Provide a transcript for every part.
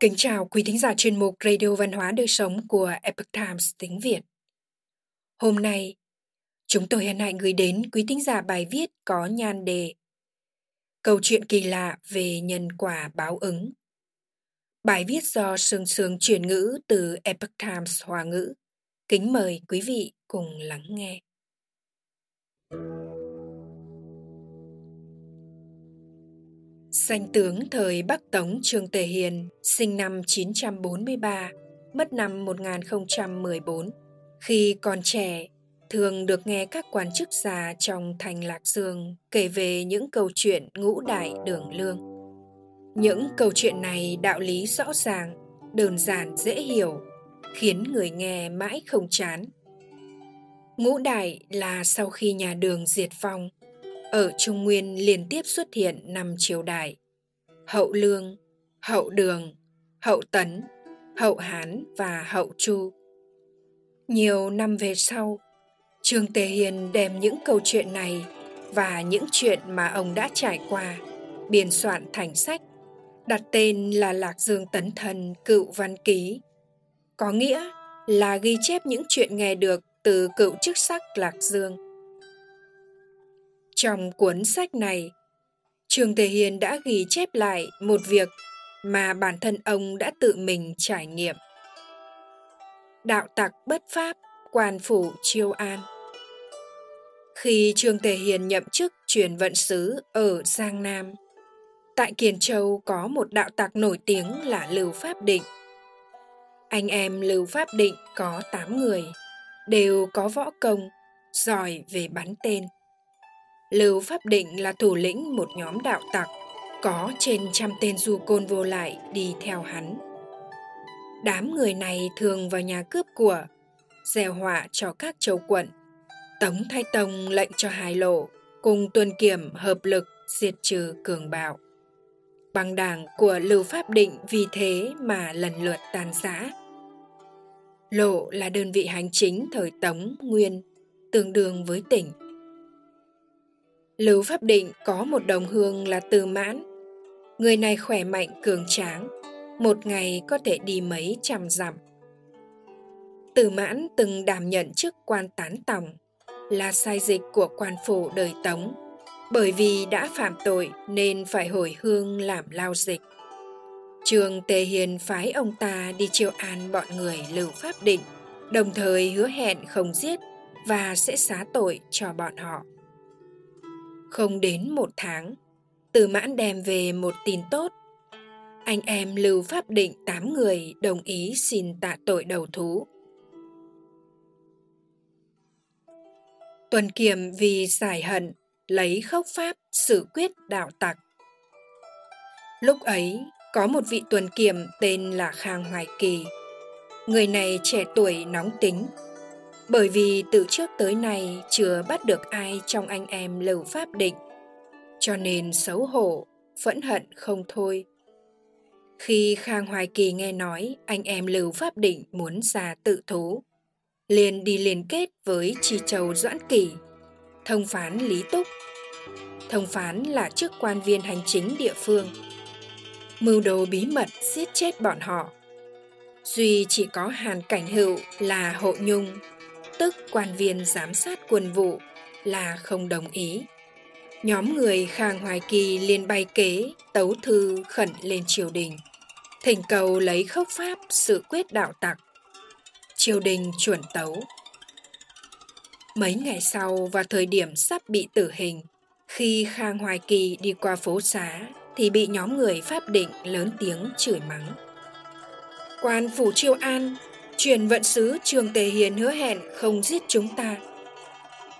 Kính chào quý thính giả chuyên mục Radio Văn hóa Đời Sống của Epoch Times tiếng Việt. Hôm nay, chúng tôi hân hạnh gửi đến quý thính giả bài viết có nhan đề Câu chuyện kỳ lạ về nhân quả báo ứng. Bài viết do Sương Sương chuyển ngữ từ Epoch Times Hoa ngữ. Kính mời quý vị cùng lắng nghe. Danh tướng thời Bắc Tống Trương Tề Hiền, sinh năm 943, mất năm 1014. Khi còn trẻ, thường được nghe các quan chức già trong thành Lạc Dương kể về những câu chuyện ngũ đại đường lương. Những câu chuyện này đạo lý rõ ràng, đơn giản dễ hiểu, khiến người nghe mãi không chán. Ngũ đại là sau khi nhà đường diệt vong, ở Trung Nguyên liên tiếp xuất hiện năm triều đại. Hậu Lương, Hậu Đường, Hậu Tấn, Hậu Hán và Hậu Chu. Nhiều năm về sau, Trương Tề Hiền đem những câu chuyện này và những chuyện mà ông đã trải qua biên soạn thành sách, đặt tên là Lạc Dương Tấn Thần Cựu Văn Ký. Có nghĩa là ghi chép những chuyện nghe được từ cựu chức sắc Lạc Dương trong cuốn sách này, Trường Thể Hiền đã ghi chép lại một việc mà bản thân ông đã tự mình trải nghiệm. Đạo tặc bất pháp, quan phủ chiêu an. Khi Trương Tề Hiền nhậm chức truyền vận sứ ở Giang Nam, tại Kiền Châu có một đạo tặc nổi tiếng là Lưu Pháp Định. Anh em Lưu Pháp Định có 8 người, đều có võ công, giỏi về bắn tên. Lưu Pháp Định là thủ lĩnh một nhóm đạo tặc, có trên trăm tên du côn vô lại đi theo hắn. Đám người này thường vào nhà cướp của, gieo họa cho các châu quận. Tống Thái Tông lệnh cho hai lộ cùng tuần kiểm hợp lực diệt trừ cường bạo. Băng đảng của Lưu Pháp Định vì thế mà lần lượt tàn rã. Lộ là đơn vị hành chính thời Tống Nguyên, tương đương với tỉnh Lưu Pháp Định có một đồng hương là Từ Mãn. Người này khỏe mạnh cường tráng, một ngày có thể đi mấy trăm dặm. Từ Mãn từng đảm nhận chức quan tán tòng, là sai dịch của quan phủ đời Tống, bởi vì đã phạm tội nên phải hồi hương làm lao dịch. Trường Tề Hiền phái ông ta đi chiêu an bọn người Lưu Pháp Định, đồng thời hứa hẹn không giết và sẽ xá tội cho bọn họ. Không đến một tháng, Từ mãn đem về một tin tốt. Anh em Lưu Pháp Định tám người đồng ý xin tạ tội đầu thú. Tuần Kiểm vì giải hận, lấy khốc pháp xử quyết đạo tặc. Lúc ấy, có một vị tuần kiểm tên là Khang Hoài Kỳ. Người này trẻ tuổi nóng tính, bởi vì từ trước tới nay chưa bắt được ai trong anh em lầu Pháp Định, cho nên xấu hổ, phẫn hận không thôi. Khi Khang Hoài Kỳ nghe nói anh em Lưu Pháp Định muốn ra tự thú, liền đi liên kết với Chi Châu Doãn Kỳ, thông phán Lý Túc. Thông phán là chức quan viên hành chính địa phương. Mưu đồ bí mật giết chết bọn họ. Duy chỉ có Hàn Cảnh Hữu là hộ nhung tức quan viên giám sát quân vụ là không đồng ý. Nhóm người Khang Hoài Kỳ liền bay kế, tấu thư khẩn lên triều đình, thỉnh cầu lấy khốc pháp sự quyết đạo tặc. Triều đình chuẩn tấu. Mấy ngày sau và thời điểm sắp bị tử hình, khi Khang Hoài Kỳ đi qua phố xá thì bị nhóm người Pháp định lớn tiếng chửi mắng. Quan phủ Triều An Truyền vận sứ Trường Tề Hiền hứa hẹn không giết chúng ta.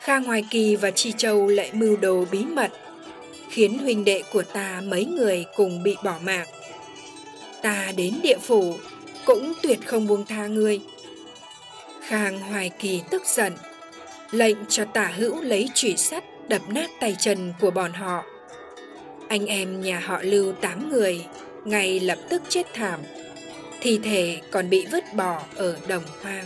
Khang Hoài Kỳ và Chi Châu lại mưu đồ bí mật, khiến huynh đệ của ta mấy người cùng bị bỏ mạng. Ta đến địa phủ cũng tuyệt không buông tha ngươi. Khang Hoài Kỳ tức giận, lệnh cho tả hữu lấy chủy sắt đập nát tay chân của bọn họ. Anh em nhà họ lưu tám người, ngay lập tức chết thảm thi thể còn bị vứt bỏ ở đồng hoang.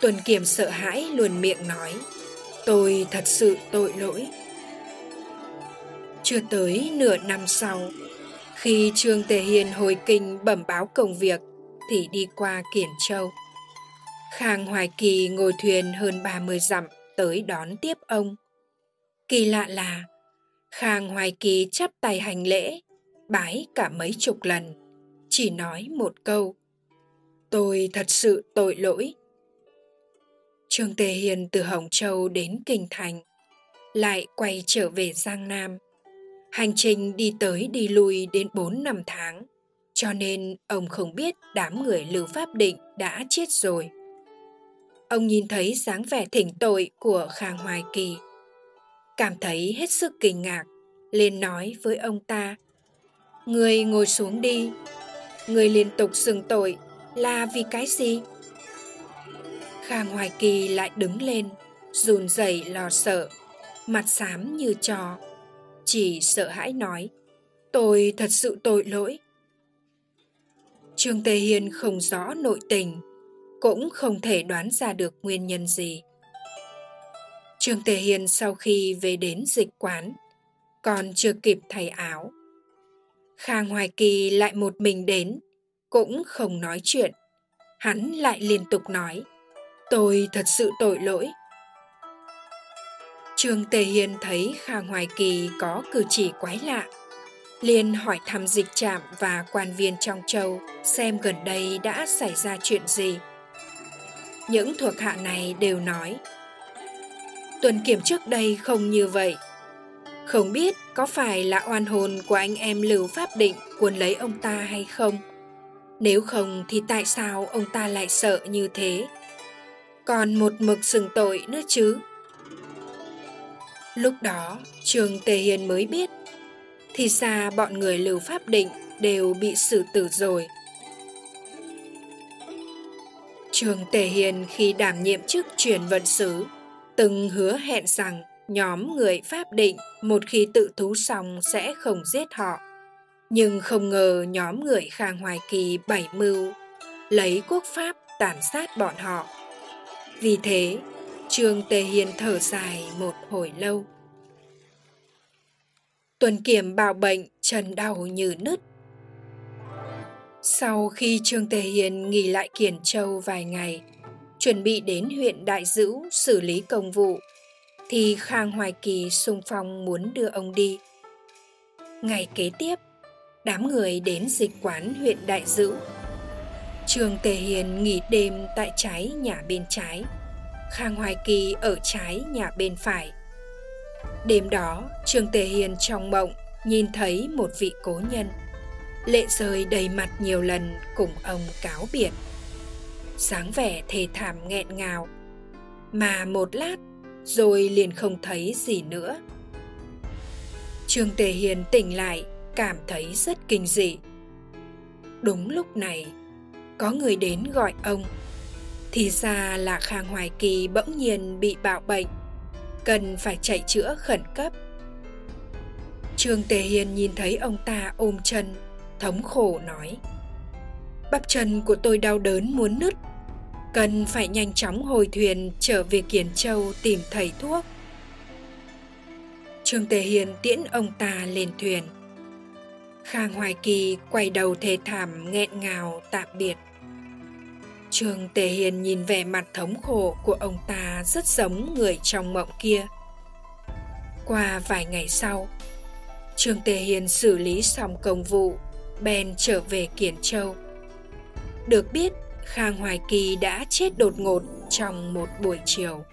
Tuần Kiểm sợ hãi luồn miệng nói, tôi thật sự tội lỗi. Chưa tới nửa năm sau, khi Trương Tề Hiền hồi kinh bẩm báo công việc thì đi qua Kiển Châu. Khang Hoài Kỳ ngồi thuyền hơn 30 dặm tới đón tiếp ông. Kỳ lạ là Khang Hoài Kỳ chắp tay hành lễ, bái cả mấy chục lần, chỉ nói một câu. Tôi thật sự tội lỗi. Trương Tề Hiền từ Hồng Châu đến Kinh Thành, lại quay trở về Giang Nam. Hành trình đi tới đi lui đến 4 năm tháng, cho nên ông không biết đám người Lưu Pháp Định đã chết rồi. Ông nhìn thấy dáng vẻ thỉnh tội của Khang Hoài Kỳ, cảm thấy hết sức kinh ngạc, liền nói với ông ta, Người ngồi xuống đi, người liên tục xưng tội là vì cái gì? Khang Hoài Kỳ lại đứng lên, run rẩy lo sợ, mặt xám như trò, chỉ sợ hãi nói, tôi thật sự tội lỗi. Trương Tề Hiên không rõ nội tình, cũng không thể đoán ra được nguyên nhân gì. Trương Tề Hiên sau khi về đến dịch quán, còn chưa kịp thay áo. Khang Hoài Kỳ lại một mình đến, cũng không nói chuyện. Hắn lại liên tục nói, tôi thật sự tội lỗi. Trương Tề Hiên thấy Khang Hoài Kỳ có cử chỉ quái lạ, liền hỏi thăm dịch trạm và quan viên trong châu xem gần đây đã xảy ra chuyện gì. Những thuộc hạ này đều nói Tuần kiểm trước đây không như vậy. Không biết có phải là oan hồn của anh em Lưu Pháp Định cuốn lấy ông ta hay không? Nếu không thì tại sao ông ta lại sợ như thế? Còn một mực sừng tội nữa chứ? Lúc đó, Trường Tề Hiền mới biết thì ra bọn người Lưu Pháp Định đều bị xử tử rồi. Trường Tề Hiền khi đảm nhiệm chức truyền vận sứ, từng hứa hẹn rằng nhóm người Pháp Định một khi tự thú xong sẽ không giết họ. Nhưng không ngờ nhóm người Khang Hoài Kỳ bảy mưu, lấy quốc Pháp tàn sát bọn họ. Vì thế, Trương Tề Hiền thở dài một hồi lâu. Tuần Kiểm bạo bệnh, trần đau như nứt. Sau khi Trương Tề Hiền nghỉ lại Kiển Châu vài ngày, chuẩn bị đến huyện Đại Dữ xử lý công vụ, thì Khang Hoài Kỳ xung phong muốn đưa ông đi. Ngày kế tiếp, đám người đến dịch quán huyện Đại Dữ. Trường Tề Hiền nghỉ đêm tại trái nhà bên trái, Khang Hoài Kỳ ở trái nhà bên phải. Đêm đó, Trường Tề Hiền trong mộng nhìn thấy một vị cố nhân. Lệ rơi đầy mặt nhiều lần cùng ông cáo biệt. Sáng vẻ thề thảm nghẹn ngào. Mà một lát rồi liền không thấy gì nữa. Trương Tề Hiền tỉnh lại, cảm thấy rất kinh dị. Đúng lúc này, có người đến gọi ông. Thì ra là Khang Hoài Kỳ bỗng nhiên bị bạo bệnh, cần phải chạy chữa khẩn cấp. Trương Tề Hiền nhìn thấy ông ta ôm chân, thống khổ nói. Bắp chân của tôi đau đớn muốn nứt, cần phải nhanh chóng hồi thuyền trở về Kiển Châu tìm thầy thuốc. Trương Tề Hiền tiễn ông ta lên thuyền. Khang Hoài Kỳ quay đầu thề thảm nghẹn ngào tạm biệt. Trương Tề Hiền nhìn vẻ mặt thống khổ của ông ta rất giống người trong mộng kia. Qua vài ngày sau, Trương Tề Hiền xử lý xong công vụ, bèn trở về Kiển Châu. Được biết, Khang Hoài Kỳ đã chết đột ngột trong một buổi chiều.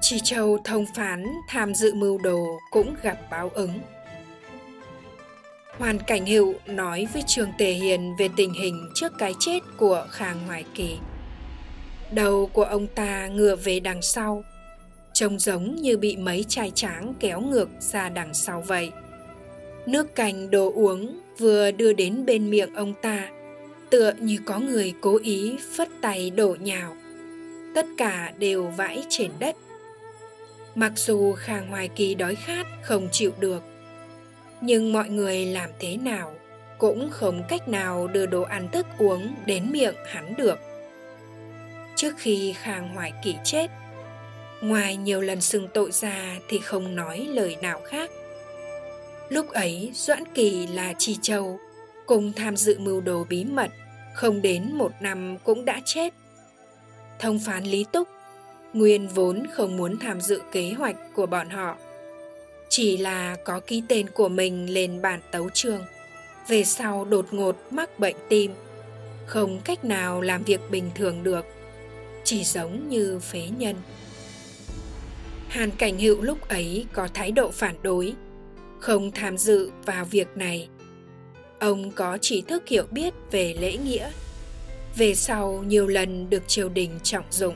Chi Châu thông phán tham dự mưu đồ cũng gặp báo ứng. Hoàn Cảnh Hữu nói với Trương Tề Hiền về tình hình trước cái chết của Khang Hoài Kỳ. Đầu của ông ta ngựa về đằng sau, trông giống như bị mấy chai tráng kéo ngược ra đằng sau vậy. Nước cành đồ uống vừa đưa đến bên miệng ông ta, tựa như có người cố ý phất tay đổ nhào. Tất cả đều vãi trên đất. Mặc dù Khang Hoài Kỳ đói khát không chịu được, nhưng mọi người làm thế nào cũng không cách nào đưa đồ ăn thức uống đến miệng hắn được. Trước khi Khang Hoài Kỳ chết, ngoài nhiều lần xưng tội ra thì không nói lời nào khác lúc ấy doãn kỳ là chi châu cùng tham dự mưu đồ bí mật, không đến một năm cũng đã chết. Thông phán lý túc, nguyên vốn không muốn tham dự kế hoạch của bọn họ. Chỉ là có ký tên của mình lên bản tấu chương về sau đột ngột mắc bệnh tim. Không cách nào làm việc bình thường được, chỉ giống như phế nhân. Hàn cảnh hữu lúc ấy có thái độ phản đối, không tham dự vào việc này ông có trí thức hiểu biết về lễ nghĩa. Về sau, nhiều lần được triều đình trọng dụng.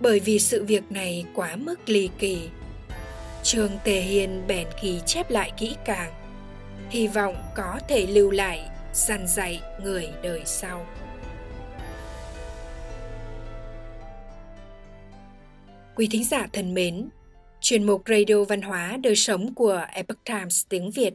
Bởi vì sự việc này quá mức ly kỳ trương tề hiền bèn ghi chép lại kỹ càng, hy vọng có thể lưu lại dằn dạy người đời sau. Quý thính giả thân mến, chuyên mục radio văn hóa đời sống của epoch times tiếng việt